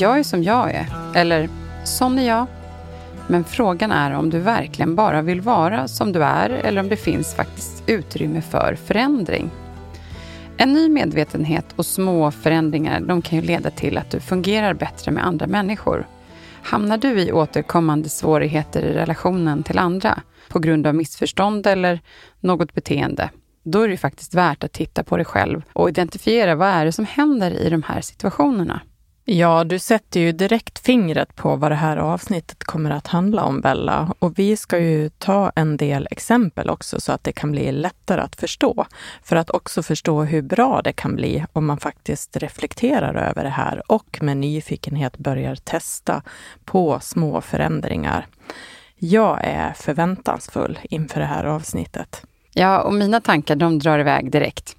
jag är som jag är, eller sån är jag. Men frågan är om du verkligen bara vill vara som du är eller om det finns faktiskt utrymme för förändring. En ny medvetenhet och små förändringar de kan ju leda till att du fungerar bättre med andra människor. Hamnar du i återkommande svårigheter i relationen till andra på grund av missförstånd eller något beteende, då är det faktiskt värt att titta på dig själv och identifiera vad är det som händer i de här situationerna. Ja, du sätter ju direkt fingret på vad det här avsnittet kommer att handla om, Bella. Och vi ska ju ta en del exempel också så att det kan bli lättare att förstå. För att också förstå hur bra det kan bli om man faktiskt reflekterar över det här och med nyfikenhet börjar testa på små förändringar. Jag är förväntansfull inför det här avsnittet. Ja, och mina tankar de drar iväg direkt.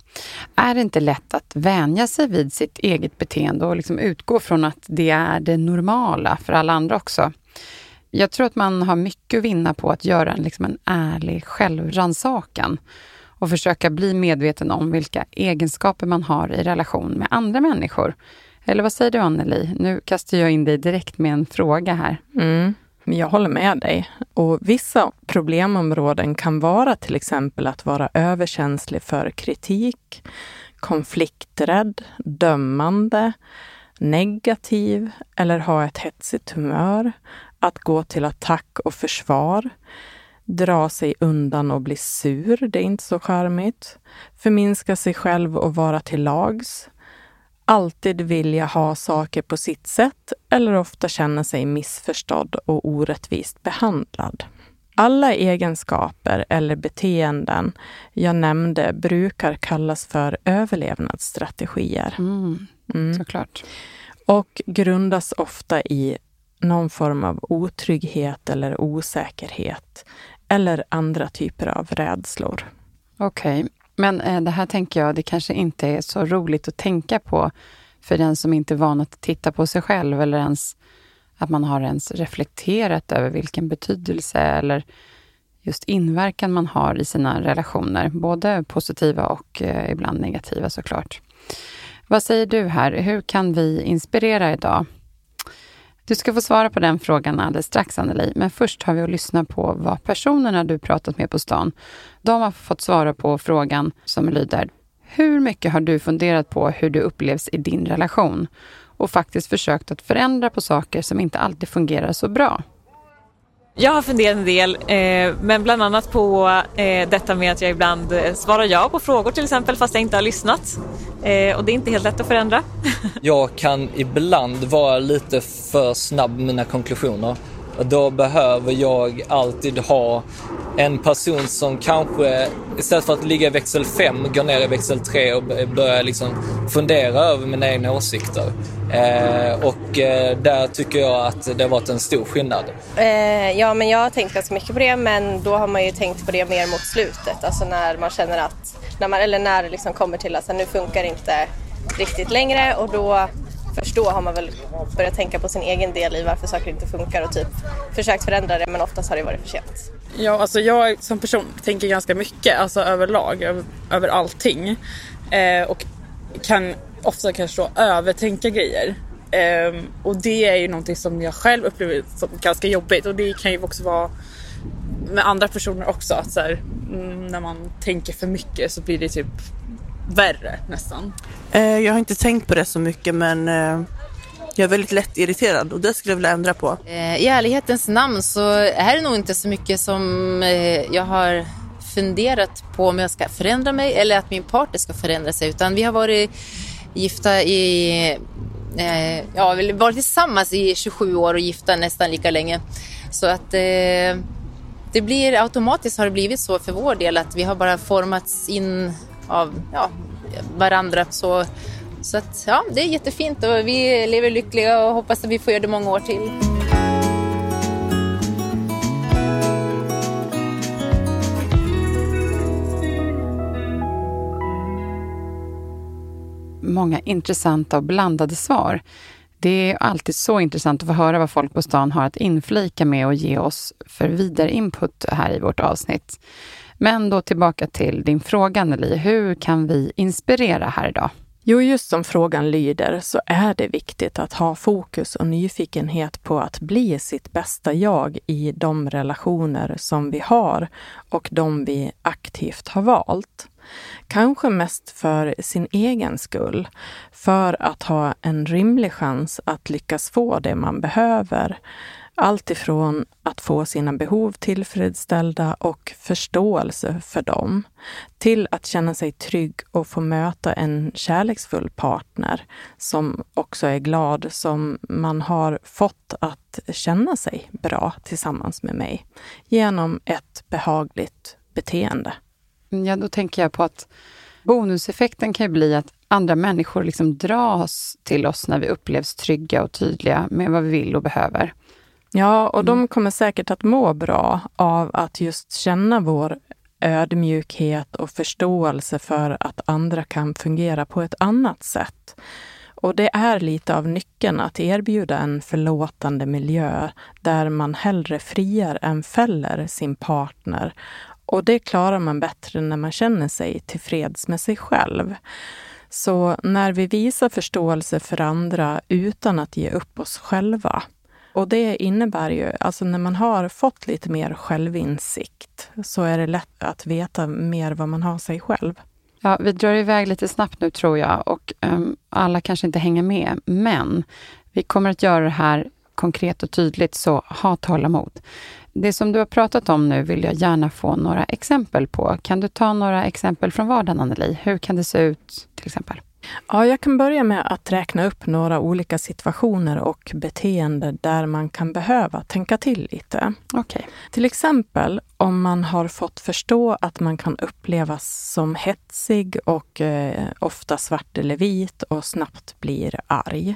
Är det inte lätt att vänja sig vid sitt eget beteende och liksom utgå från att det är det normala för alla andra också? Jag tror att man har mycket att vinna på att göra en, liksom en ärlig självrannsakan och försöka bli medveten om vilka egenskaper man har i relation med andra människor. Eller vad säger du Anneli? Nu kastar jag in dig direkt med en fråga här. Mm. Jag håller med dig. Och vissa problemområden kan vara till exempel att vara överkänslig för kritik, konflikträdd, dömande, negativ eller ha ett hetsigt humör, att gå till attack och försvar, dra sig undan och bli sur, det är inte så charmigt, förminska sig själv och vara till lags, alltid vilja ha saker på sitt sätt eller ofta känna sig missförstådd och orättvist behandlad. Alla egenskaper eller beteenden jag nämnde brukar kallas för överlevnadsstrategier. Mm, mm. Såklart. Och grundas ofta i någon form av otrygghet eller osäkerhet eller andra typer av rädslor. Okej, okay. Men eh, det här tänker jag, det kanske inte är så roligt att tänka på för den som inte är van att titta på sig själv eller ens att man har ens reflekterat över vilken betydelse eller just inverkan man har i sina relationer. Både positiva och eh, ibland negativa såklart. Vad säger du här? Hur kan vi inspirera idag? Du ska få svara på den frågan alldeles strax, Anneli. Men först har vi att lyssna på vad personerna du pratat med på stan, de har fått svara på frågan som lyder Hur mycket har du funderat på hur du upplevs i din relation? Och faktiskt försökt att förändra på saker som inte alltid fungerar så bra. Jag har funderat en del, eh, men bland annat på eh, detta med att jag ibland eh, svarar ja på frågor till exempel fast jag inte har lyssnat. Eh, och det är inte helt lätt att förändra. jag kan ibland vara lite för snabb med mina konklusioner. Och då behöver jag alltid ha en person som kanske istället för att ligga i växel 5 går ner i växel 3 och börjar liksom fundera över mina egna åsikter. Eh, och eh, där tycker jag att det har varit en stor skillnad. Eh, ja, men jag har tänkt ganska mycket på det, men då har man ju tänkt på det mer mot slutet. Alltså när man känner att, när man, eller när det liksom kommer till att nu funkar det inte riktigt längre och då först då har man väl börjat tänka på sin egen del i varför saker inte funkar och typ försökt förändra det men oftast har det varit för sent. Ja, alltså jag som person tänker ganska mycket, alltså överlag, över, över allting. Eh, och kan ofta kanske då övertänka grejer. Eh, och det är ju någonting som jag själv upplever som ganska jobbigt och det kan ju också vara med andra personer också. Att så här, mm, när man tänker för mycket så blir det typ värre nästan. Eh, jag har inte tänkt på det så mycket men eh, jag är väldigt lätt irriterad och det skulle jag vilja ändra på. Eh, I ärlighetens namn så är det nog inte så mycket som jag har funderat på om jag ska förändra mig eller att min partner ska förändra sig utan vi har varit gifta i ja, vi har varit tillsammans i 27 år och gifta nästan lika länge. Så att eh, det blir automatiskt har det blivit så för vår del att vi har bara formats in av ja, varandra. Så, så att, ja, det är jättefint och vi lever lyckliga och hoppas att vi får göra det många år till. Många intressanta och blandade svar. Det är alltid så intressant att få höra vad folk på stan har att inflika med och ge oss för vidare input här i vårt avsnitt. Men då tillbaka till din fråga, Nelly. Hur kan vi inspirera här idag? Jo, just som frågan lyder så är det viktigt att ha fokus och nyfikenhet på att bli sitt bästa jag i de relationer som vi har och de vi aktivt har valt. Kanske mest för sin egen skull, för att ha en rimlig chans att lyckas få det man behöver. Allt ifrån att få sina behov tillfredsställda och förståelse för dem, till att känna sig trygg och få möta en kärleksfull partner som också är glad som man har fått att känna sig bra tillsammans med mig genom ett behagligt beteende. Ja, då tänker jag på att bonuseffekten kan ju bli att andra människor liksom dras till oss när vi upplevs trygga och tydliga med vad vi vill och behöver. Ja, och de mm. kommer säkert att må bra av att just känna vår ödmjukhet och förståelse för att andra kan fungera på ett annat sätt. Och det är lite av nyckeln att erbjuda en förlåtande miljö där man hellre friar än fäller sin partner och det klarar man bättre när man känner sig tillfreds med sig själv. Så när vi visar förståelse för andra utan att ge upp oss själva. Och det innebär ju, alltså när man har fått lite mer självinsikt så är det lätt att veta mer vad man har sig själv. Ja, vi drar iväg lite snabbt nu tror jag och um, alla kanske inte hänger med. Men vi kommer att göra det här konkret och tydligt, så ha tålamod. Det som du har pratat om nu vill jag gärna få några exempel på. Kan du ta några exempel från vardagen, Anneli? Hur kan det se ut till exempel? Ja, jag kan börja med att räkna upp några olika situationer och beteenden där man kan behöva tänka till lite. Okay. Till exempel om man har fått förstå att man kan upplevas som hetsig och eh, ofta svart eller vit och snabbt blir arg.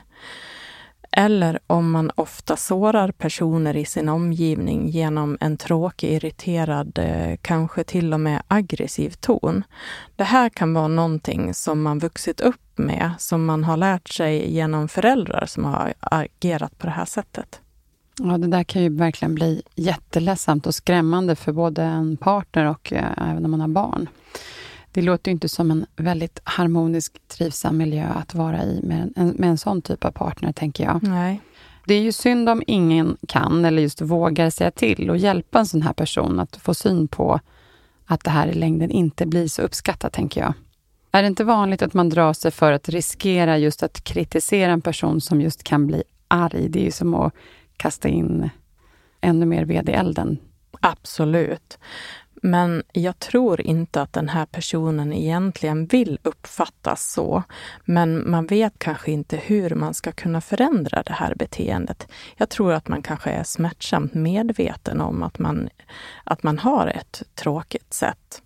Eller om man ofta sårar personer i sin omgivning genom en tråkig, irriterad, eh, kanske till och med aggressiv ton. Det här kan vara någonting som man vuxit upp med, som man har lärt sig genom föräldrar som har agerat på det här sättet. Ja, det där kan ju verkligen bli jätteledsamt och skrämmande för både en partner och eh, även om man har barn. Det låter inte som en väldigt harmonisk, trivsam miljö att vara i med en, med en sån typ av partner, tänker jag. Nej. Det är ju synd om ingen kan eller just vågar säga till och hjälpa en sån här person att få syn på att det här i längden inte blir så uppskattat, tänker jag. Är det inte vanligt att man drar sig för att riskera just att kritisera en person som just kan bli arg? Det är ju som att kasta in ännu mer ved i elden. Absolut. Men jag tror inte att den här personen egentligen vill uppfattas så. Men man vet kanske inte hur man ska kunna förändra det här beteendet. Jag tror att man kanske är smärtsamt medveten om att man, att man har ett tråkigt sätt.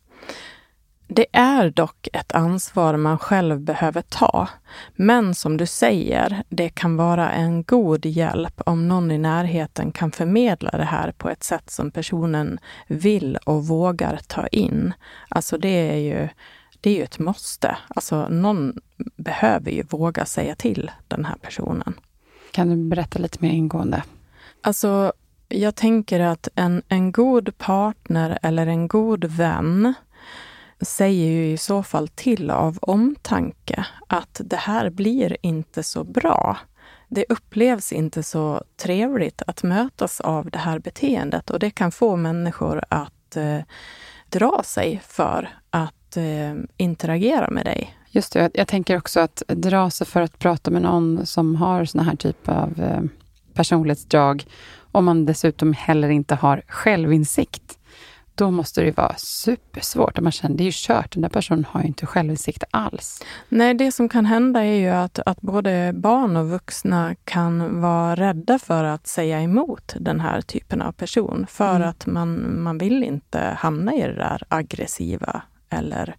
Det är dock ett ansvar man själv behöver ta. Men som du säger, det kan vara en god hjälp om någon i närheten kan förmedla det här på ett sätt som personen vill och vågar ta in. Alltså det är ju, det är ju ett måste. Alltså någon behöver ju våga säga till den här personen. Kan du berätta lite mer ingående? Alltså, jag tänker att en, en god partner eller en god vän säger ju i så fall till av omtanke att det här blir inte så bra. det upplevs inte så trevligt att mötas av det här beteendet och det kan få människor att eh, dra sig för att eh, interagera med dig. Just det, jag, jag, tänker också att dra sig för att prata med någon som har såna här typ av eh, personlighetsdrag, om man dessutom heller inte har självinsikt då måste det vara supersvårt. Man känner, det är ju kört, den där personen har ju inte självinsikt alls. Nej, det som kan hända är ju att, att både barn och vuxna kan vara rädda för att säga emot den här typen av person. För mm. att man, man vill inte hamna i det där aggressiva eller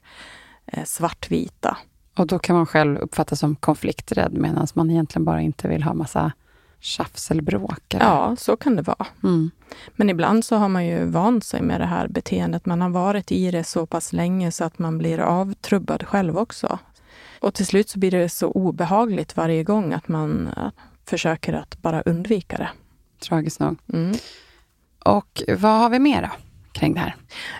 eh, svartvita. Och då kan man själv uppfattas som konflikträdd medan man egentligen bara inte vill ha massa tjafs eller bråk? Eller? Ja, så kan det vara. Mm. Men ibland så har man ju vant sig med det här beteendet. Man har varit i det så pass länge så att man blir avtrubbad själv också. Och till slut så blir det så obehagligt varje gång att man försöker att bara undvika det. Tragiskt nog. Mm. Och vad har vi mer då kring det här?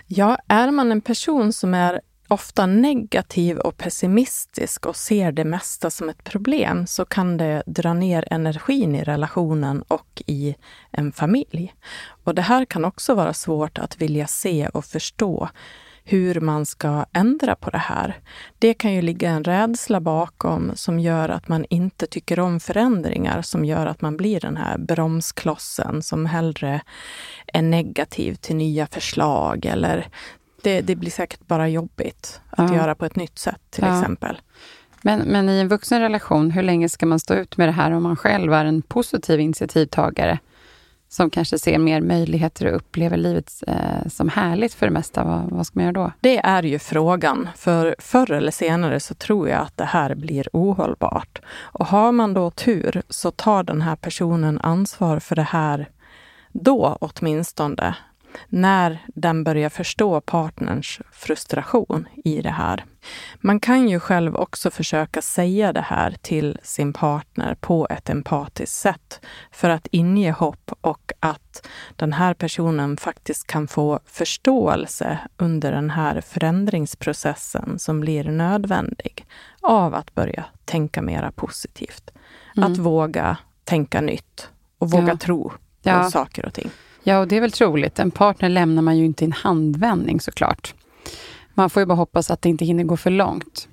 Ja, är man en person som är ofta negativ och pessimistisk och ser det mesta som ett problem så kan det dra ner energin i relationen och i en familj. Och det här kan också vara svårt att vilja se och förstå hur man ska ändra på det här. Det kan ju ligga en rädsla bakom som gör att man inte tycker om förändringar, som gör att man blir den här bromsklossen som hellre är negativ till nya förslag eller det, det blir säkert bara jobbigt att ja. göra på ett nytt sätt till ja. exempel. Men, men i en vuxen relation, hur länge ska man stå ut med det här om man själv är en positiv initiativtagare som kanske ser mer möjligheter och upplever livet eh, som härligt för det mesta? Vad, vad ska man göra då? Det är ju frågan. För förr eller senare så tror jag att det här blir ohållbart. Och har man då tur så tar den här personen ansvar för det här då åtminstone när den börjar förstå partners frustration i det här. Man kan ju själv också försöka säga det här till sin partner på ett empatiskt sätt för att inge hopp och att den här personen faktiskt kan få förståelse under den här förändringsprocessen som blir nödvändig av att börja tänka mera positivt. Mm. Att våga tänka nytt och våga ja. tro på ja. saker och ting. Ja, och det är väl troligt. En partner lämnar man ju inte i en handvändning såklart. Man får ju bara hoppas att det inte hinner gå för långt.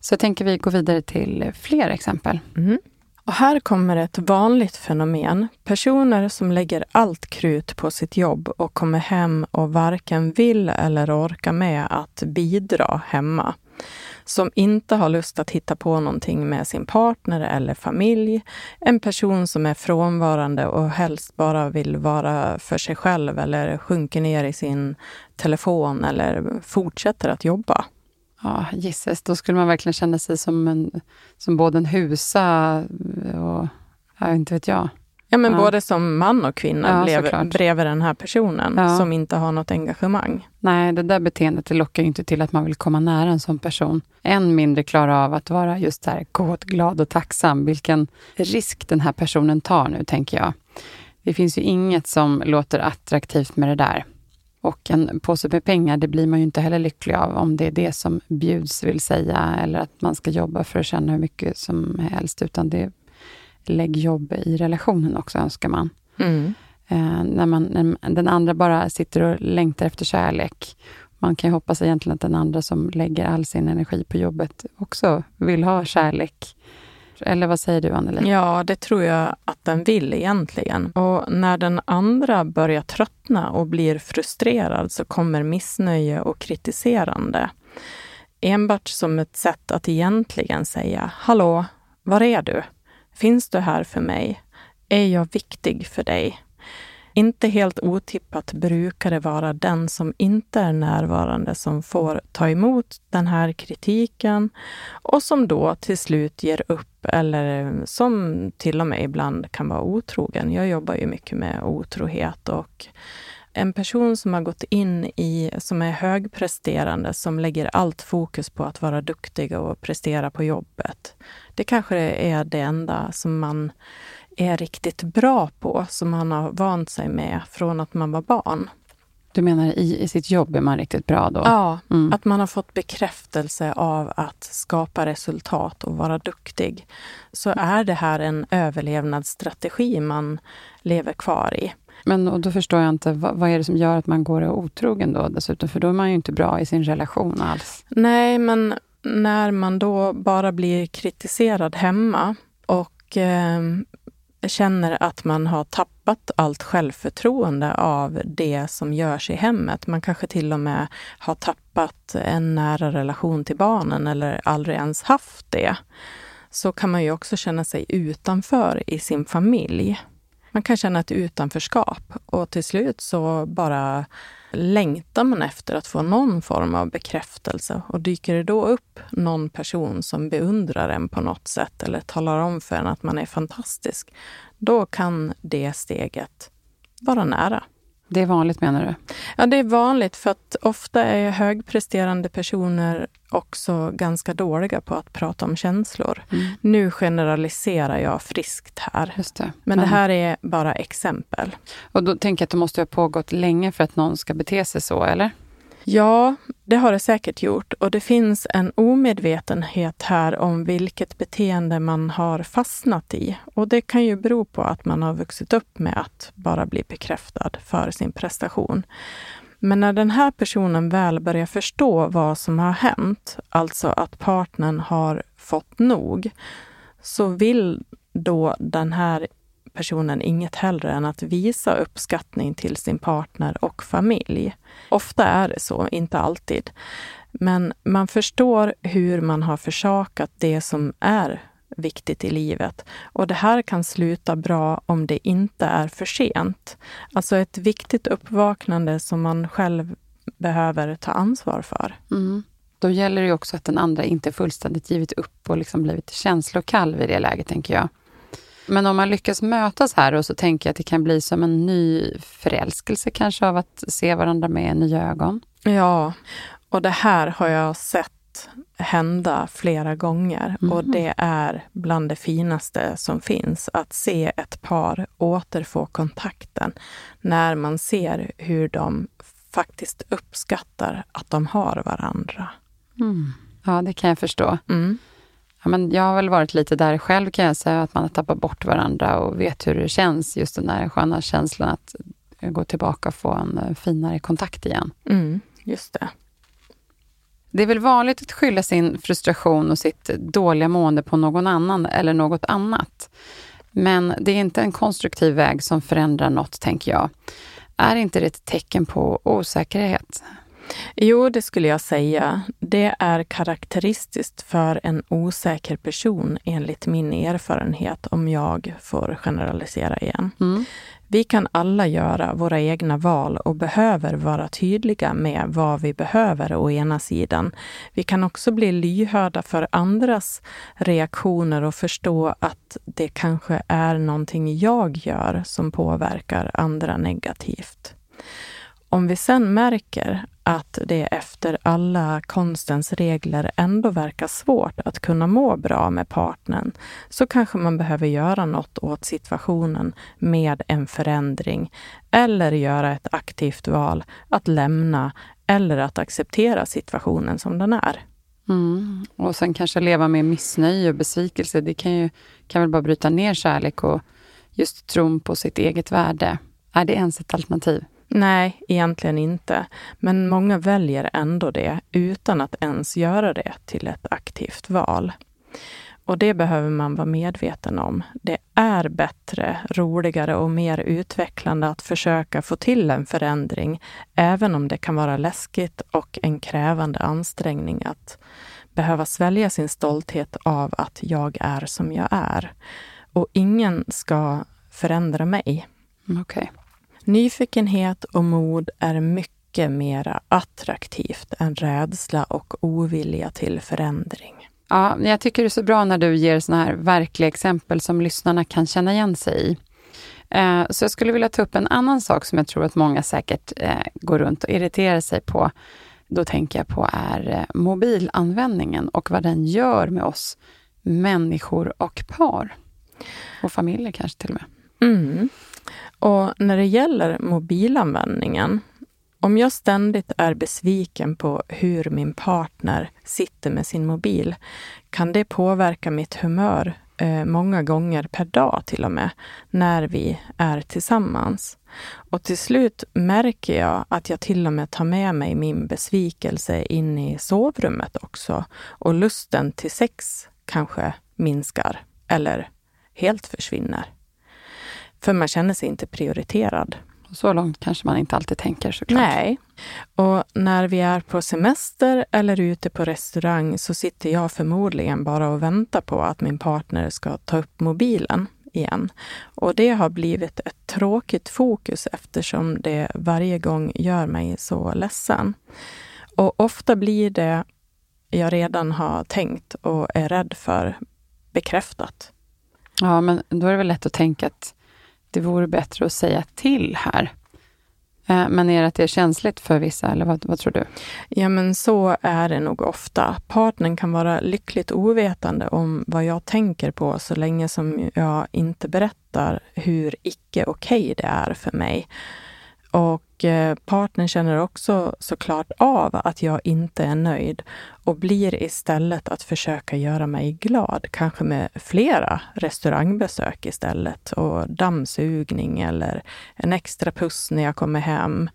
Så jag tänker vi går vidare till fler exempel. Mm. Och här kommer ett vanligt fenomen. Personer som lägger allt krut på sitt jobb och kommer hem och varken vill eller orkar med att bidra hemma som inte har lust att hitta på någonting med sin partner eller familj. En person som är frånvarande och helst bara vill vara för sig själv eller sjunker ner i sin telefon eller fortsätter att jobba. Ja, gisses, då skulle man verkligen känna sig som, en, som både en husa och, ja, inte vet jag. Ja, men ja. både som man och kvinna ja, blev, bredvid den här personen ja. som inte har något engagemang. Nej, det där beteendet det lockar ju inte till att man vill komma nära en sån person. Än mindre klara av att vara just här kåt, glad och tacksam. Vilken risk den här personen tar nu, tänker jag. Det finns ju inget som låter attraktivt med det där. Och en påse med pengar, det blir man ju inte heller lycklig av om det är det som bjuds, vill säga, eller att man ska jobba för att tjäna hur mycket som helst, utan det lägg jobb i relationen också, önskar man. Mm. Eh, när, man när den andra bara sitter och längtar efter kärlek. Man kan ju hoppas egentligen att den andra som lägger all sin energi på jobbet också vill ha kärlek. Eller vad säger du, Anneli? Ja, det tror jag att den vill egentligen. Och när den andra börjar tröttna och blir frustrerad så kommer missnöje och kritiserande. Enbart som ett sätt att egentligen säga, hallå, var är du? Finns du här för mig? Är jag viktig för dig? Inte helt otippat brukar det vara den som inte är närvarande som får ta emot den här kritiken och som då till slut ger upp eller eh, som till och med ibland kan vara otrogen. Jag jobbar ju mycket med otrohet och en person som har gått in i, som är högpresterande, som lägger allt fokus på att vara duktig och prestera på jobbet. Det kanske är det enda som man är riktigt bra på, som man har vant sig med från att man var barn. Du menar i, i sitt jobb är man riktigt bra då? Ja, Mm. att man har fått bekräftelse av att skapa resultat och vara duktig. Så är det här en överlevnadsstrategi man lever kvar i. Men och då förstår jag inte, vad, vad är det som gör att man går och är otrogen då dessutom? För då är man ju inte bra i sin relation alls. Nej, men när man då bara blir kritiserad hemma och eh, känner att man har tappat allt självförtroende av det som görs i hemmet. Man kanske till och med har tappat en nära relation till barnen eller aldrig ens haft det. Så kan man ju också känna sig utanför i sin familj. Man kan känna ett utanförskap och till slut så bara längtar man efter att få någon form av bekräftelse. Och dyker det då upp någon person som beundrar en på något sätt eller talar om för en att man är fantastisk, då kan det steget vara nära. Det är vanligt menar du? Ja, det är vanligt för att ofta är högpresterande personer också ganska dåliga på att prata om känslor. Mm. Nu generaliserar jag friskt här. Det. Men det här är bara exempel. Och då tänker jag att det måste ha pågått länge för att någon ska bete sig så, eller? Ja, det har det säkert gjort. Och det finns en omedvetenhet här om vilket beteende man har fastnat i. Och det kan ju bero på att man har vuxit upp med att bara bli bekräftad för sin prestation. Men när den här personen väl börjar förstå vad som har hänt, alltså att partnern har fått nog, så vill då den här personen inget hellre än att visa uppskattning till sin partner och familj. Ofta är det så, inte alltid. Men man förstår hur man har försakat det som är viktigt i livet. Och det här kan sluta bra om det inte är för sent. Alltså ett viktigt uppvaknande som man själv behöver ta ansvar för. Mm. Då gäller det också att den andra inte fullständigt givit upp och liksom blivit känslokall vid det läget, tänker jag. Men om man lyckas mötas här och så tänker jag att det kan bli som en ny förälskelse kanske av att se varandra med nya ögon. Ja, och det här har jag sett hända flera gånger Mhm. och det är bland det finaste som finns att se ett par återfå kontakten när man ser hur de faktiskt uppskattar att de har varandra. Mm. Ja, det kan jag förstå. Mm. Ja, men jag har väl varit lite där själv kan jag säga, att man har tappat bort varandra och vet hur det känns, just den där sköna känslan att gå tillbaka och få en eh, finare kontakt igen. Mm, just det. Det är väl vanligt att skylla sin frustration och sitt dåliga mående på någon annan eller något annat. Men det är inte en konstruktiv väg som förändrar något, tänker jag. Är inte det ett tecken på osäkerhet? Jo, det skulle jag säga. Det är karaktäristiskt för en osäker person enligt min erfarenhet, om jag får generalisera igen. Mm. Vi kan alla göra våra egna val och behöver vara tydliga med vad vi behöver å ena sidan. Vi kan också bli lyhörda för andras reaktioner och förstå att det kanske är någonting jag gör som påverkar andra negativt. Om vi sen märker att det efter alla konstens regler ändå verkar svårt att kunna må bra med partnern, så kanske man behöver göra något åt situationen med en förändring eller göra ett aktivt val att lämna eller att acceptera situationen som den är. Mm. Och sen kanske leva med missnöje och besvikelse. Det kan ju kan väl bara bryta ner kärlek och just tron på sitt eget värde. Är det ens ett alternativ? Nej, egentligen inte. Men många väljer ändå det utan att ens göra det till ett aktivt val. Och det behöver man vara medveten om. Det är bättre, roligare och mer utvecklande att försöka få till en förändring, även om det kan vara läskigt och en krävande ansträngning att behöva svälja sin stolthet av att jag är som jag är. Och ingen ska förändra mig. Okej. Okay. Nyfikenhet och mod är mycket mer attraktivt än rädsla och ovilja till förändring. Ja, jag tycker det är så bra när du ger såna här verkliga exempel som lyssnarna kan känna igen sig i. Eh, Så jag skulle vilja ta upp en annan sak som jag tror att många säkert eh, går runt och irriterar sig på. Då tänker jag på är eh, mobilanvändningen och vad den gör med oss människor och par. Och familjer kanske till och med. Mm. Och när det gäller mobilanvändningen Om jag ständigt är besviken på hur min partner sitter med sin mobil kan det påverka mitt humör eh, många gånger per dag till och med, när vi är tillsammans. Och till slut märker jag att jag till och med tar med mig min besvikelse in i sovrummet också. Och lusten till sex kanske minskar eller helt försvinner. För man känner sig inte prioriterad. Så långt kanske man inte alltid tänker såklart. Nej. Och när vi är på semester eller ute på restaurang så sitter jag förmodligen bara och väntar på att min partner ska ta upp mobilen igen. Och det har blivit ett tråkigt fokus eftersom det varje gång gör mig så ledsen. Och ofta blir det jag redan har tänkt och är rädd för bekräftat. Ja, men då är det väl lätt att tänka att det vore bättre att säga till här. Eh, men är det att det är känsligt för vissa, eller vad, vad tror du? Ja, men så är det nog ofta. Partnern kan vara lyckligt ovetande om vad jag tänker på så länge som jag inte berättar hur icke okej okay det är för mig. Och eh, partnern känner också såklart av att jag inte är nöjd och blir istället att försöka göra mig glad, kanske med flera restaurangbesök istället och dammsugning eller en extra puss när jag kommer hem.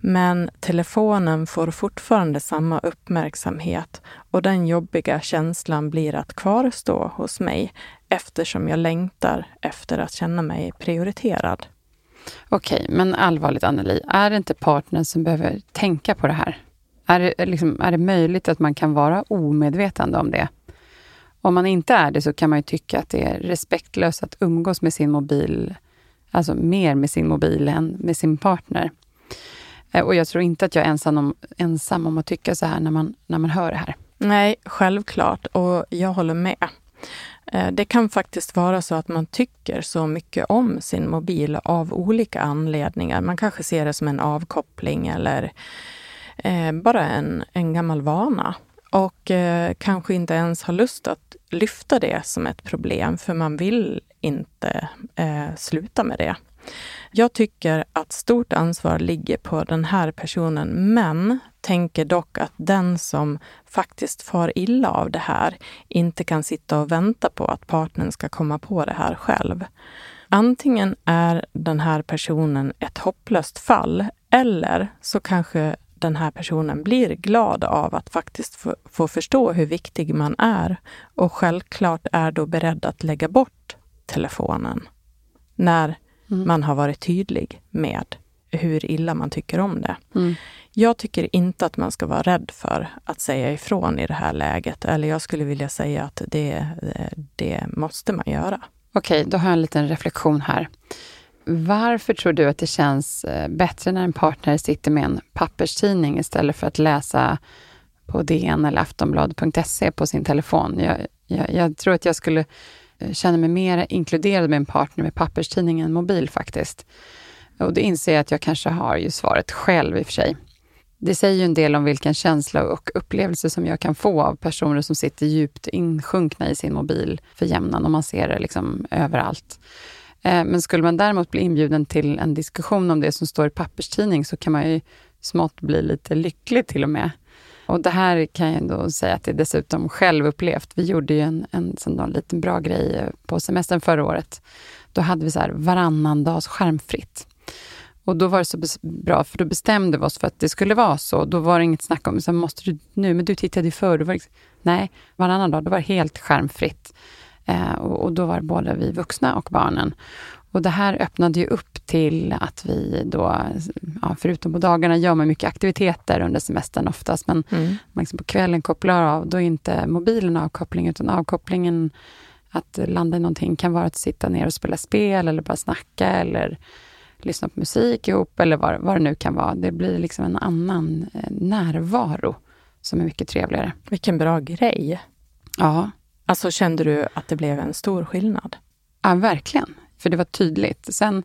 Men telefonen får fortfarande samma uppmärksamhet och den jobbiga känslan blir att kvarstå hos mig eftersom jag längtar efter att känna mig prioriterad. Okej, men allvarligt Anneli, är det inte partnern som behöver tänka på det här? Är det, liksom, är det möjligt att man kan vara omedvetande om det? Om man inte är det så kan man ju tycka att det är respektlöst att umgås med sin mobil, alltså mer med sin mobil än med sin partner. Eh, och jag tror inte att jag är ensam om, ensam om att tycka så här när man, när man hör det här. Nej, självklart. Och jag håller med. Eh, det kan faktiskt vara så att man tycker så mycket om sin mobil av olika anledningar. Man kanske ser det som en avkoppling eller eh, bara en, en gammal vana. Och eh, kanske inte ens har lust att lyfta det som ett problem, för man vill inte eh, sluta med det. Jag tycker att stort ansvar ligger på den här personen, men tänker dock att den som faktiskt far illa av det här inte kan sitta och vänta på att partnern ska komma på det här själv. Antingen är den här personen ett hopplöst fall eller så kanske den här personen blir glad av att faktiskt få, få förstå hur viktig man är och självklart är då beredd att lägga bort telefonen när mm. man har varit tydlig med hur illa man tycker om det. Mm. Jag tycker inte att man ska vara rädd för att säga ifrån i det här läget. Eller jag skulle vilja säga att det, eh, det måste man göra. Okej, då har jag en liten reflektion här. Varför tror du att det känns eh, bättre när en partner sitter med en papperstidning istället för att läsa på DN eller aftonbladet.se på sin telefon? Jag, jag, jag, tror att jag skulle eh, känna mig mer inkluderad med en partner med papperstidning än mobil faktiskt. Och det inser jag att jag kanske har ju svaret själv i och för sig. Det säger ju en del om vilken känsla och upplevelse som jag kan få av personer som sitter djupt insjunkna i sin mobil för jämnan och man ser det liksom överallt. Eh, men skulle man däremot bli inbjuden till en diskussion om det som står i papperstidning så kan man ju smått bli lite lycklig till och med. Och det här kan jag då säga att det är dessutom självupplevt. Vi gjorde ju en, en sån liten bra grej på semestern förra året. Då hade vi så här varannan dags skärmfritt. Och då var det så bra, för då bestämde vi oss för att det skulle vara så. Då var det inget snack om, så måste du nu, men du tittade ju förr. Var liksom, nej, varannan dag, då var det helt skärmfritt. Eh, och, och, då var det både vi vuxna och barnen. Och det här öppnade ju upp till att vi då, ja, förutom på dagarna, gör man mycket aktiviteter under semestern oftast, men mm. man liksom på kvällen kopplar av, då är inte mobilen avkoppling, utan avkopplingen att landa i någonting kan vara att sitta ner och spela spel eller bara snacka eller lyssna på musik ihop eller vad, vad det nu kan vara. Det blir liksom en annan eh, närvaro som är mycket trevligare. Vilken bra grej. Ja. Alltså kände du att det blev en stor skillnad? Ja, verkligen. För det var tydligt. Sen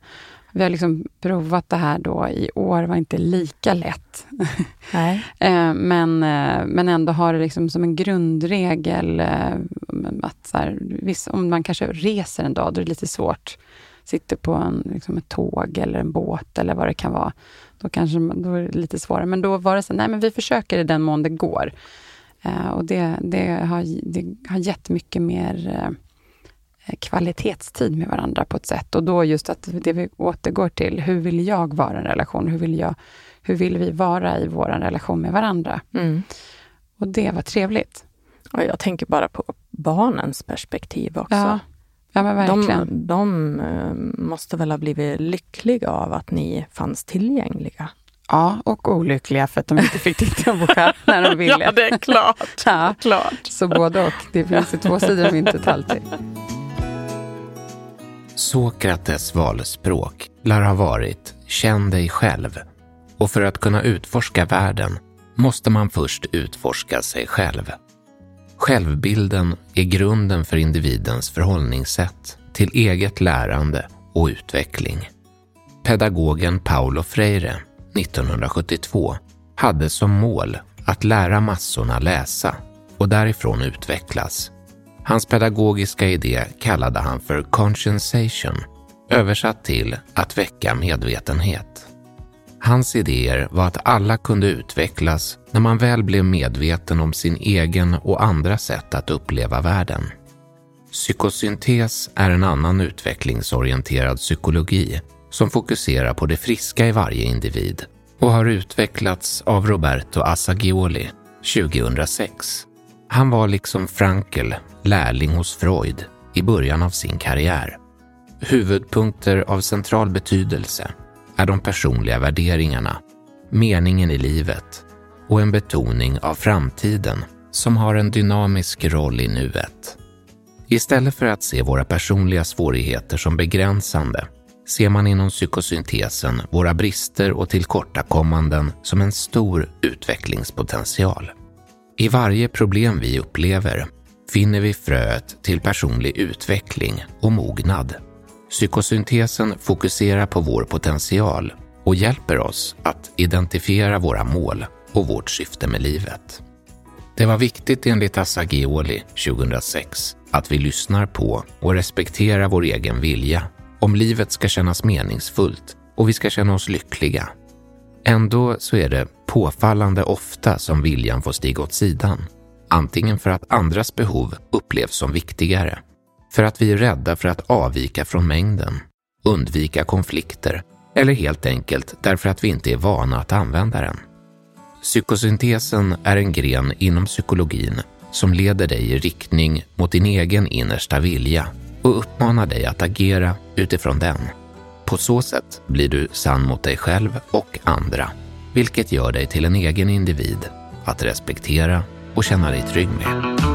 vi har liksom provat det här då i år, var inte lika lätt. Nej. Eh, men, eh, men ändå har det liksom som en grundregel att så här, om man kanske reser en dag, då är det lite svårt sitter på en, liksom ett tåg eller en båt eller vad det kan vara. Då, kanske, då är det lite svårare. Men då var det så, nej men vi försöker i den mån det går. Eh, och det, det, har, det har gett mycket mer eh, kvalitetstid med varandra på ett sätt. Och då just att det vi återgår till, hur vill jag vara i en relation? Hur vill, jag, hur vill vi vara i vår relation med varandra? Mm. Och det var trevligt. Och jag tänker bara på barnens perspektiv också. Ja, ja men verkligen. De, de eh, måste väl ha blivit lyckliga av att ni fanns tillgängliga? Ja, och olyckliga för att de inte fick titta på själv när de ville. ja, det är klart. ja, klart. Så både och. Det finns ju två sidor av myntet alltid. Sokrates valspråk lär ha varit ”känn dig själv” och för att kunna utforska världen måste man först utforska sig själv. Självbilden är grunden för individens förhållningssätt till eget lärande och utveckling. Pedagogen Paulo Freire, 1972, hade som mål att lära massorna läsa och därifrån utvecklas. Hans pedagogiska idé kallade han för conscienzation, översatt till att väcka medvetenhet. Hans idéer var att alla kunde utvecklas när man väl blev medveten om sin egen och andra sätt att uppleva världen. Psykosyntes är en annan utvecklingsorienterad psykologi som fokuserar på det friska i varje individ och har utvecklats av Roberto Assagioli 2006. Han var liksom Frankel lärling hos Freud i början av sin karriär. Huvudpunkter av central betydelse är de personliga värderingarna, meningen i livet och en betoning av framtiden som har en dynamisk roll i nuet. Istället för att se våra personliga svårigheter som begränsande ser man inom psykosyntesen våra brister och tillkortakommanden som en stor utvecklingspotential. I varje problem vi upplever finner vi fröet till personlig utveckling och mognad. Psykosyntesen fokuserar på vår potential och hjälper oss att identifiera våra mål och vårt syfte med livet. Det var viktigt enligt Assagioli 2006 att vi lyssnar på och respekterar vår egen vilja om livet ska kännas meningsfullt och vi ska känna oss lyckliga. Ändå så är det påfallande ofta som viljan får stiga åt sidan. Antingen för att andras behov upplevs som viktigare, för att vi är rädda för att avvika från mängden, undvika konflikter eller helt enkelt därför att vi inte är vana att använda den. Psykosyntesen är en gren inom psykologin som leder dig i riktning mot din egen innersta vilja och uppmanar dig att agera utifrån den. På så sätt blir du sann mot dig själv och andra, vilket gör dig till en egen individ att respektera och känna dig trygg med.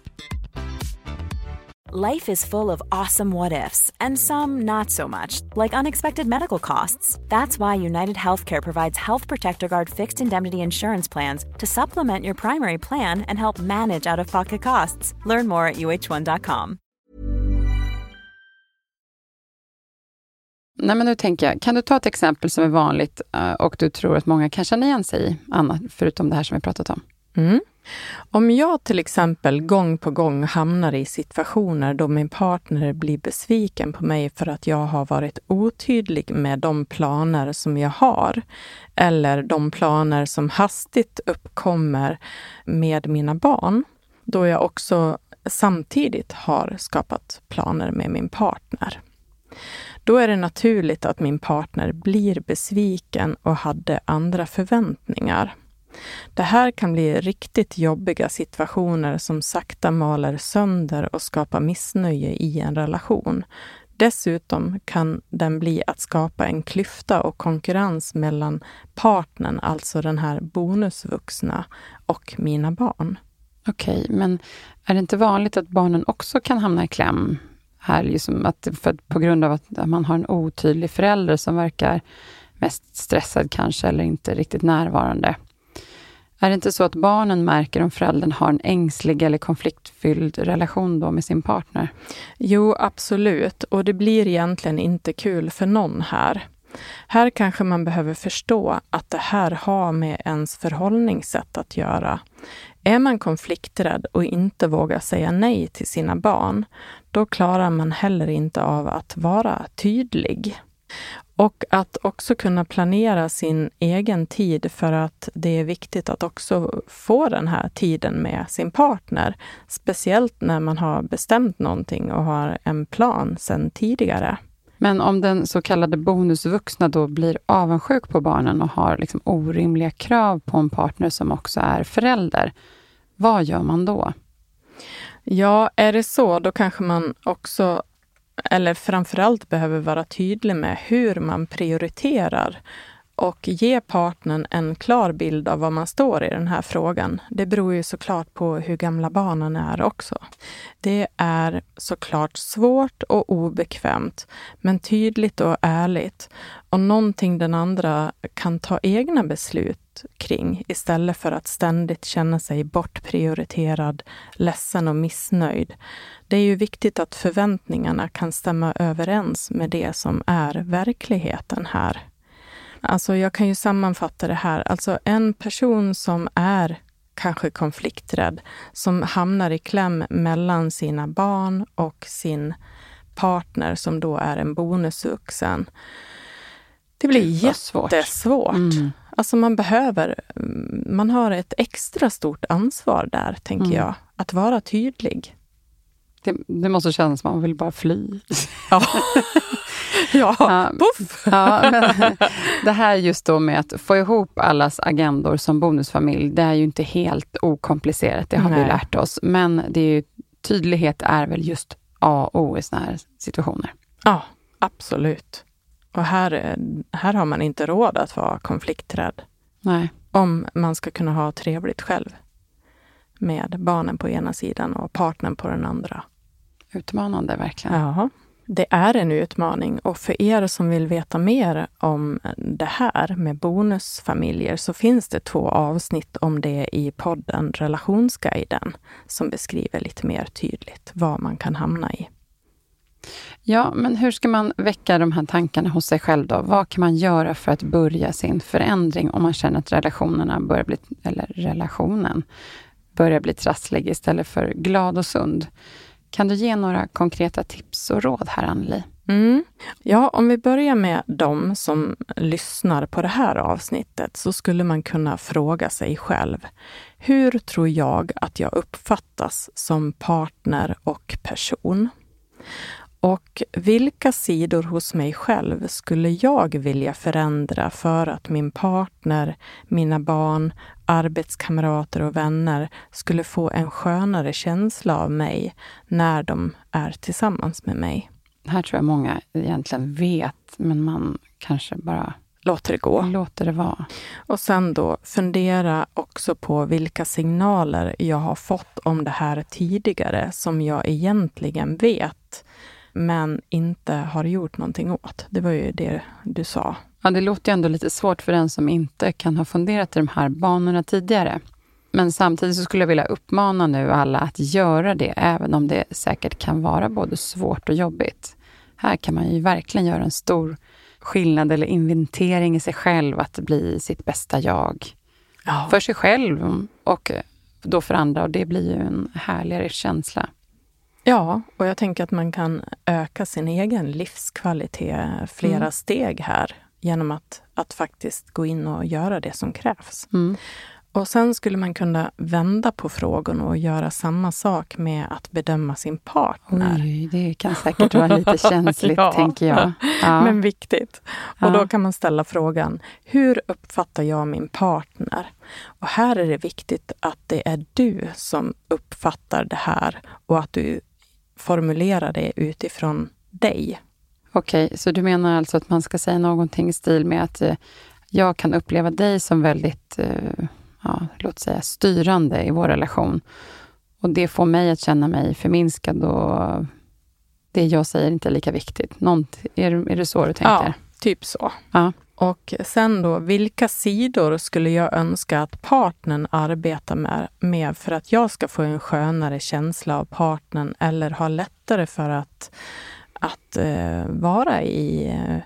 Life is full of awesome what ifs, and some not so much, like unexpected medical costs. That's why United Healthcare provides Health Protector Guard fixed indemnity insurance plans to supplement your primary plan and help manage out of pocket costs. Learn more at uh1.com. Nej, men nu tänker jag, kan du ta ett exempel som är vanligt eh, och du tror att många kan känna igen sig i, Anna, förutom det här som vi pratat om? Mm. Om jag till exempel gång på gång hamnar i situationer då min partner blir besviken på mig för att jag har varit otydlig med de planer som jag har, eller de planer som hastigt uppkommer med mina barn, då jag också samtidigt har skapat planer med min partner. Då är det naturligt att min partner blir besviken och hade andra förväntningar. Det här kan bli riktigt jobbiga situationer som sakta maler sönder och skapar missnöje i en relation. Dessutom kan den bli att skapa en klyfta och konkurrens mellan partnern, alltså den här bonusvuxna, och mina barn. Okej, men är det inte vanligt att barnen också kan hamna i kläm? Här, liksom att, för, på grund av att man har en otydlig förälder som verkar mest stressad kanske, eller inte riktigt närvarande. Är det inte så att barnen märker om föräldern har en ängslig eller konfliktfylld relation då med sin partner? Jo, absolut. Och det blir egentligen inte kul för någon här. Här kanske man behöver förstå att det här har med ens förhållningssätt att göra. Är man konflikträdd och inte vågar säga nej till sina barn, då klarar man heller inte av att vara tydlig. Och att också kunna planera sin egen tid för att det är viktigt att också få den här tiden med sin partner. Speciellt när man har bestämt någonting och har en plan sedan tidigare. Men om den så kallade bonusvuxna då blir avundsjuk på barnen och har liksom orimliga krav på en partner som också är förälder, vad gör man då? Ja, är det så, då kanske man också eller framförallt behöver vara tydlig med hur man prioriterar och ge partnern en klar bild av var man står i den här frågan. Det beror ju såklart på hur gamla barnen är också. Det är såklart svårt och obekvämt, men tydligt och ärligt och någonting den andra kan ta egna beslut kring istället för att ständigt känna sig bortprioriterad, ledsen och missnöjd. Det är ju viktigt att förväntningarna kan stämma överens med det som är verkligheten här. Alltså jag kan ju sammanfatta det här. Alltså en person som är kanske konflikträdd, som hamnar i kläm mellan sina barn och sin partner som då är en bonusvuxen. Det blir jättesvårt. Mm. Alltså man behöver, man har ett extra stort ansvar där, tänker mm. jag, att vara tydlig. Det, det, måste kännas som att man vill bara fly. Ja, ja, ja puff! Ja, men det här just då med att få ihop allas agendor som bonusfamilj, det är ju inte helt okomplicerat, det har Nej. vi lärt oss. Men det är ju, tydlighet är väl just A och O i sådana här situationer. Ja, absolut. Och här, här har man inte råd att vara konflikträdd. Nej. Om man ska kunna ha trevligt själv. Med barnen på ena sidan och partnern på den andra. Utmanande verkligen. Ja, det är en utmaning. Och för er som vill veta mer om det här med bonusfamiljer så finns det två avsnitt om det i podden Relationsguiden som beskriver lite mer tydligt vad man kan hamna i. Ja, men hur ska man väcka de här tankarna hos sig själv då? Vad kan man göra för att börja sin förändring om man känner att relationerna börjar bli, eller relationen börjar bli trasslig istället för glad och sund? Kan du ge några konkreta tips och råd här, Anneli? Mm. Ja, om vi börjar med de som lyssnar på det här avsnittet så skulle man kunna fråga sig själv. Hur tror jag att jag uppfattas som partner och person? Och vilka sidor hos mig själv skulle jag vilja förändra för att min partner, mina barn, arbetskamrater och vänner skulle få en skönare känsla av mig när de är tillsammans med mig? här tror jag många egentligen vet, men man kanske bara låter det gå. Låter det vara. Och sen då fundera också på vilka signaler jag har fått om det här tidigare som jag egentligen vet men inte har gjort någonting åt. Det var ju det du sa. Ja, det låter ju ändå lite svårt för den som inte kan ha funderat i de här banorna tidigare. Men samtidigt så skulle jag vilja uppmana nu alla att göra det, även om det säkert kan vara både svårt och jobbigt. Här kan man ju verkligen göra en stor skillnad eller inventering i sig själv, att bli sitt bästa jag. Ja. För sig själv och då för andra och det blir ju en härligare känsla. Ja, och jag tänker att man kan öka sin egen livskvalitet flera mm. steg här genom att, att faktiskt gå in och göra det som krävs. Mm. Och sen skulle man kunna vända på frågorna och göra samma sak med att bedöma sin partner. Oj, det kan säkert vara lite känsligt, ja. tänker jag. Ja. Men viktigt. Och ja. då kan man ställa frågan, hur uppfattar jag min partner? Och här är det viktigt att det är du som uppfattar det här och att du formulera det utifrån dig Okej, okay, så du menar alltså att man ska säga någonting i stil med att eh, jag kan uppleva dig som väldigt, eh, ja, låt säga styrande i vår relation. Och det får mig att känna mig förminskad och det jag säger inte är lika viktigt. Något, är, är det så du tänker? Ja, typ så. Ja. Och sen då, vilka sidor skulle jag önska att partnern arbetar med, med för att jag ska få en skönare känsla av partnern eller ha lättare för att, att eh, vara i, eh,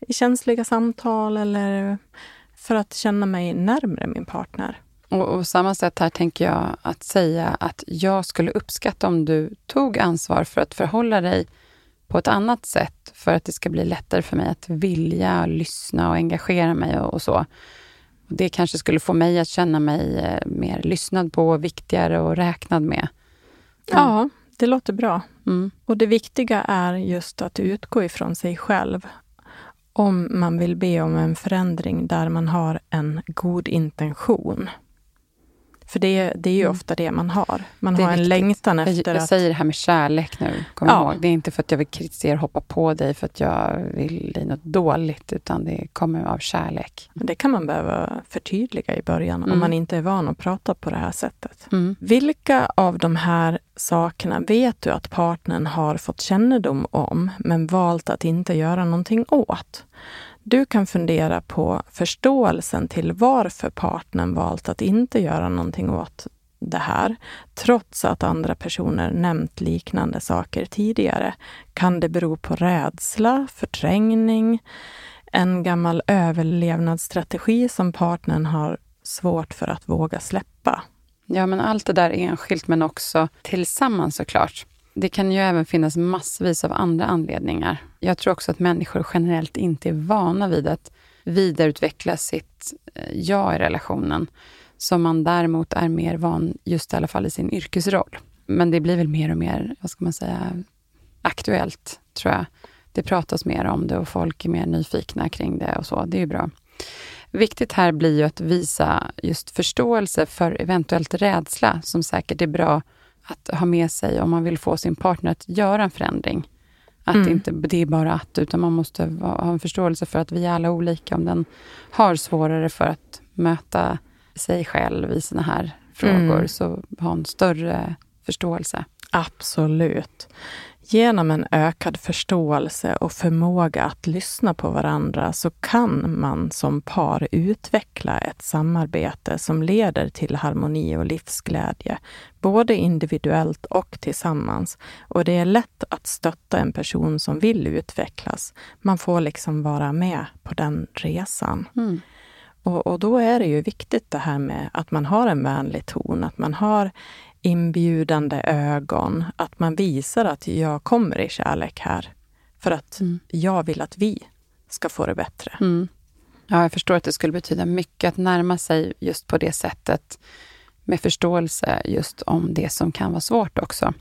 i känsliga samtal eller för att känna mig närmre min partner? Och, och samma sätt här tänker jag att säga att jag skulle uppskatta om du tog ansvar för att förhålla dig på ett annat sätt för att det ska bli lättare för mig att vilja lyssna och engagera mig och, och så. Det kanske skulle få mig att känna mig eh, mer lyssnad på, viktigare och räknad med. Ja, ja det låter bra. Mm. Och det viktiga är just att utgå ifrån sig själv. Om man vill be om en förändring där man har en god intention. För det, det är ju mm. ofta det man har. Man har en viktigt. längtan efter jag, jag att... säger det här med kärlek nu, kom ja. ihåg. Det är inte för att jag vill kritisera och hoppa på dig för att jag vill dig något dåligt, utan det kommer av kärlek. Det kan man behöva förtydliga i början, mm. om man inte är van att prata på det här sättet. Mm. Vilka av de här sakerna vet du att partnern har fått kännedom om, men valt att inte göra någonting åt? Du kan fundera på förståelsen till varför partnern valt att inte göra någonting åt det här, trots att andra personer nämnt liknande saker tidigare. Kan det bero på rädsla, förträngning, en gammal överlevnadsstrategi som partnern har svårt för att våga släppa? Ja, men allt det där enskilt, men också tillsammans såklart. Det kan ju även finnas massvis av andra anledningar. Jag tror också att människor generellt inte är vana vid att vidareutveckla sitt eh, jag i relationen, som man däremot är mer van just i alla fall i sin yrkesroll. Men det blir väl mer och mer, vad ska man säga, aktuellt, tror jag. Det pratas mer om det och folk är mer nyfikna kring det och så. Det är ju bra. Viktigt här blir ju att visa just förståelse för eventuellt rädsla, som säkert är bra att ha med sig om man vill få sin partner att göra en förändring. Att mm. inte det är bara att, utan man måste ha en förståelse för att vi är alla olika. Om den har svårare för att möta sig själv i såna här frågor, mm. så ha en större förståelse. Absolut. Genom en ökad förståelse och förmåga att lyssna på varandra så kan man som par utveckla ett samarbete som leder till harmoni och livsglädje, både individuellt och tillsammans. Och det är lätt att stötta en person som vill utvecklas. Man får liksom vara med på den resan. Mm. Och, och, då är det ju viktigt det här med att man har en vänlig ton, att man har inbjudande ögon. Att man visar att jag kommer i kärlek här. För att mm. jag vill att vi ska få det bättre. Mm. Ja, jag förstår att det skulle betyda mycket att närma sig just på det sättet med förståelse just om det som kan vara svårt också.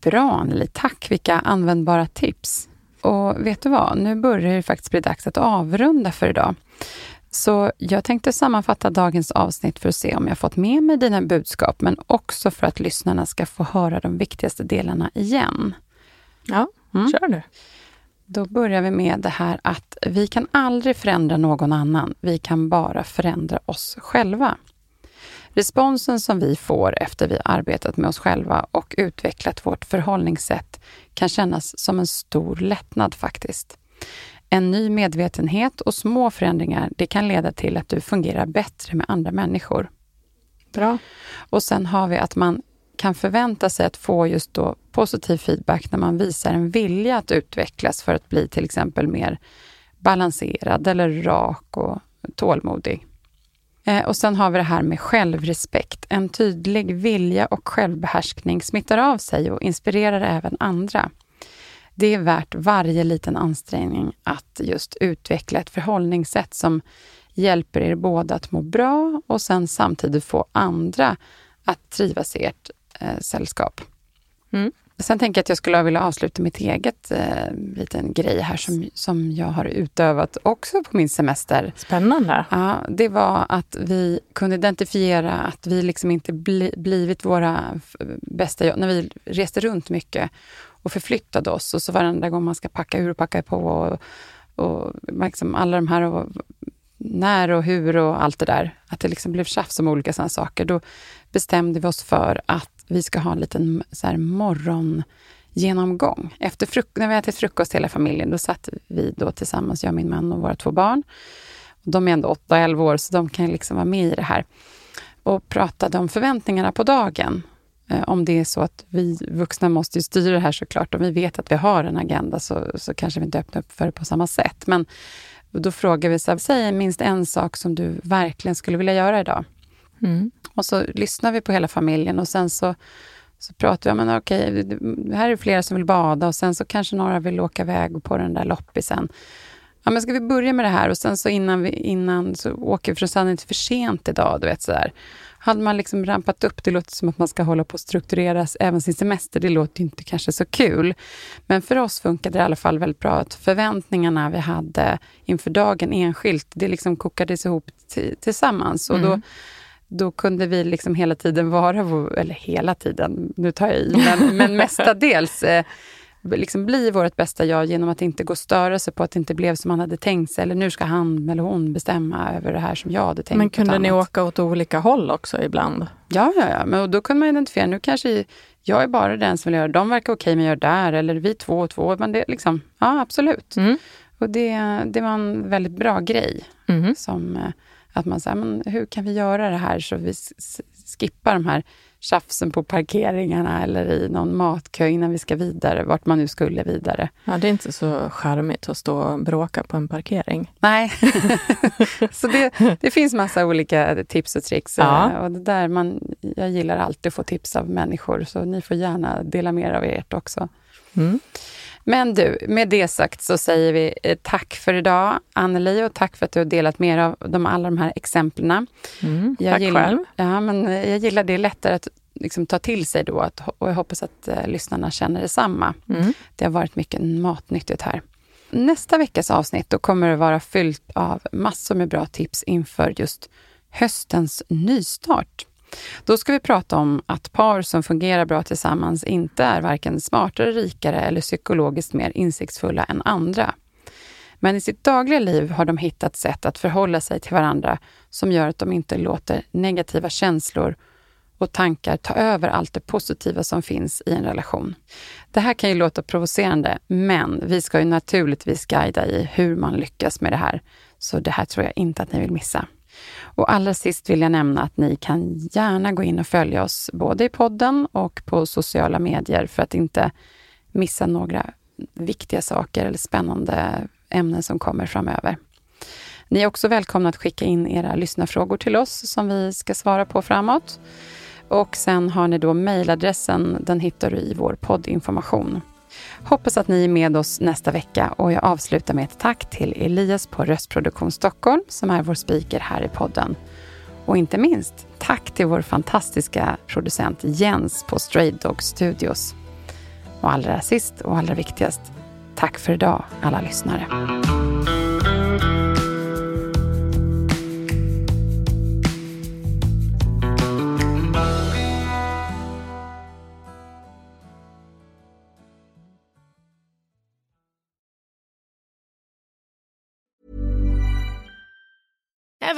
Bra Anneli, tack! Vilka användbara tips. Och vet du vad? Nu börjar det faktiskt bli dags att avrunda för idag. Så jag tänkte sammanfatta dagens avsnitt för att se om jag fått med mig dina budskap, men också för att lyssnarna ska få höra de viktigaste delarna igen. Ja, mm. kör du. Då börjar vi med det här att vi kan aldrig förändra någon annan. Vi kan bara förändra oss själva. Responsen som vi får efter vi arbetat med oss själva och utvecklat vårt förhållningssätt kan kännas som en stor lättnad faktiskt. En ny medvetenhet och små förändringar, det kan leda till att du fungerar bättre med andra människor. Bra. Och sen har vi att man kan förvänta sig att få just då positiv feedback när man visar en vilja att utvecklas för att bli till exempel mer balanserad eller rak och tålmodig. Eh, och sen har vi det här med självrespekt. En tydlig vilja och självbehärskning smittar av sig och inspirerar även andra. Det är värt varje liten ansträngning att just utveckla ett förhållningssätt som hjälper er båda att må bra och sen samtidigt få andra att trivas i ert eh, sällskap. Mm. Sen tänker jag att jag skulle vilja avsluta mitt eget eh, liten grej här som, som jag har utövat också på min semester. Spännande. Ja, det var att vi kunde identifiera att vi liksom inte bli, blivit våra bästa jag, när vi reste runt mycket och förflyttade oss. Och så varenda gång man ska packa ur och packa på och, och liksom alla de här och när och hur och allt det där. Att det liksom blev tjafs om olika sådana saker. Då bestämde vi oss för att vi ska ha en liten så här, morgongenomgång. Efter fruk- när vi ätit frukost hela familjen, då satt vi då tillsammans, jag, min man och våra två barn. De är ändå 8 och 11 år, så de kan liksom vara med i det här. Och pratade om förväntningarna på dagen. Eh, om det är så att vi vuxna måste styra det här såklart. Om vi vet att vi har en agenda så, så kanske vi inte öppnar upp för det på samma sätt. Men då frågar vi, så här, säg minst en sak som du verkligen skulle vilja göra idag. Mm. Och så lyssnar vi på hela familjen och sen så, så pratar vi, men okej, här är flera som vill bada och sen så kanske några vill åka iväg på den där loppisen. Ja, men ska vi börja med det här och sen så innan, vi, innan så åker vi är det inte för sent idag, du vet sådär. Hade man liksom rampat upp, det låter som att man ska hålla på att strukturera även sin semester, det låter inte kanske så kul. Men för oss funkade det i alla fall väldigt bra att förväntningarna vi hade inför dagen enskilt, det liksom kokades ihop tillsammans. Och mm. då, då kunde vi liksom hela tiden vara, eller hela tiden, nu tar jag i, men, men mestadels eh, liksom bli vårt bästa jag genom att inte gå och störa sig på att det inte blev som man hade tänkt sig. Eller nu ska han eller hon bestämma över det här som jag hade tänkt. Men kunde ni åka åt olika håll också ibland? Ja, ja, ja. Men då kunde man identifiera, nu kanske jag är bara den som vill göra de verkar okej med att göra där. Eller vi två och två. Men det liksom, ja absolut. Mm. Och det, det var en väldigt bra grej. Mm. Som eh, att man säger, men hur kan vi göra det här så vi skippar de här tjafsen på parkeringarna eller i någon matkö innan vi ska vidare, vart man nu skulle vidare. Ja, det är inte så charmigt att stå och bråka på en parkering. Nej, så det, det finns massa olika tips och tricks. Ja. Och det där man, jag gillar alltid att få tips av människor, så ni får gärna dela med er av ert också. Mm. Men du, med det sagt så säger vi eh, tack för idag, Anneli, och tack för att du har delat med er av de, alla de här exemplen. Mm, tack gillar, själv. Ja, men eh, jag gillar det. lättare att liksom, ta till sig då att, och jag hoppas att eh, lyssnarna känner detsamma. Mm. Det har varit mycket matnyttigt här. Nästa veckas avsnitt då kommer det vara fyllt av massor med bra tips inför just höstens nystart. Då ska vi prata om att par som fungerar bra tillsammans inte är varken smartare, rikare eller psykologiskt mer insiktsfulla än andra. Men i sitt dagliga liv har de hittat sätt att förhålla sig till varandra som gör att de inte låter negativa känslor och tankar ta över allt det positiva som finns i en relation. Det här kan ju låta provocerande, men vi ska ju naturligtvis guida i hur man lyckas med det här. Så det här tror jag inte att ni vill missa. Och allra sist vill jag nämna att ni kan gärna gå in och följa oss både i podden och på sociala medier för att inte missa några viktiga saker eller spännande ämnen som kommer framöver. Ni är också välkomna att skicka in era lyssnarfrågor till oss som vi ska svara på framåt. Och sen har ni då mejladressen, den hittar du i vår poddinformation. Hoppas att ni är med oss nästa vecka och jag avslutar med ett tack till Elias på Röstproduktion Stockholm som är vår speaker här i podden. Och inte minst, tack till vår fantastiska producent Jens på Stray Dog Studios. Och allra sist och allra viktigast, tack för idag alla lyssnare.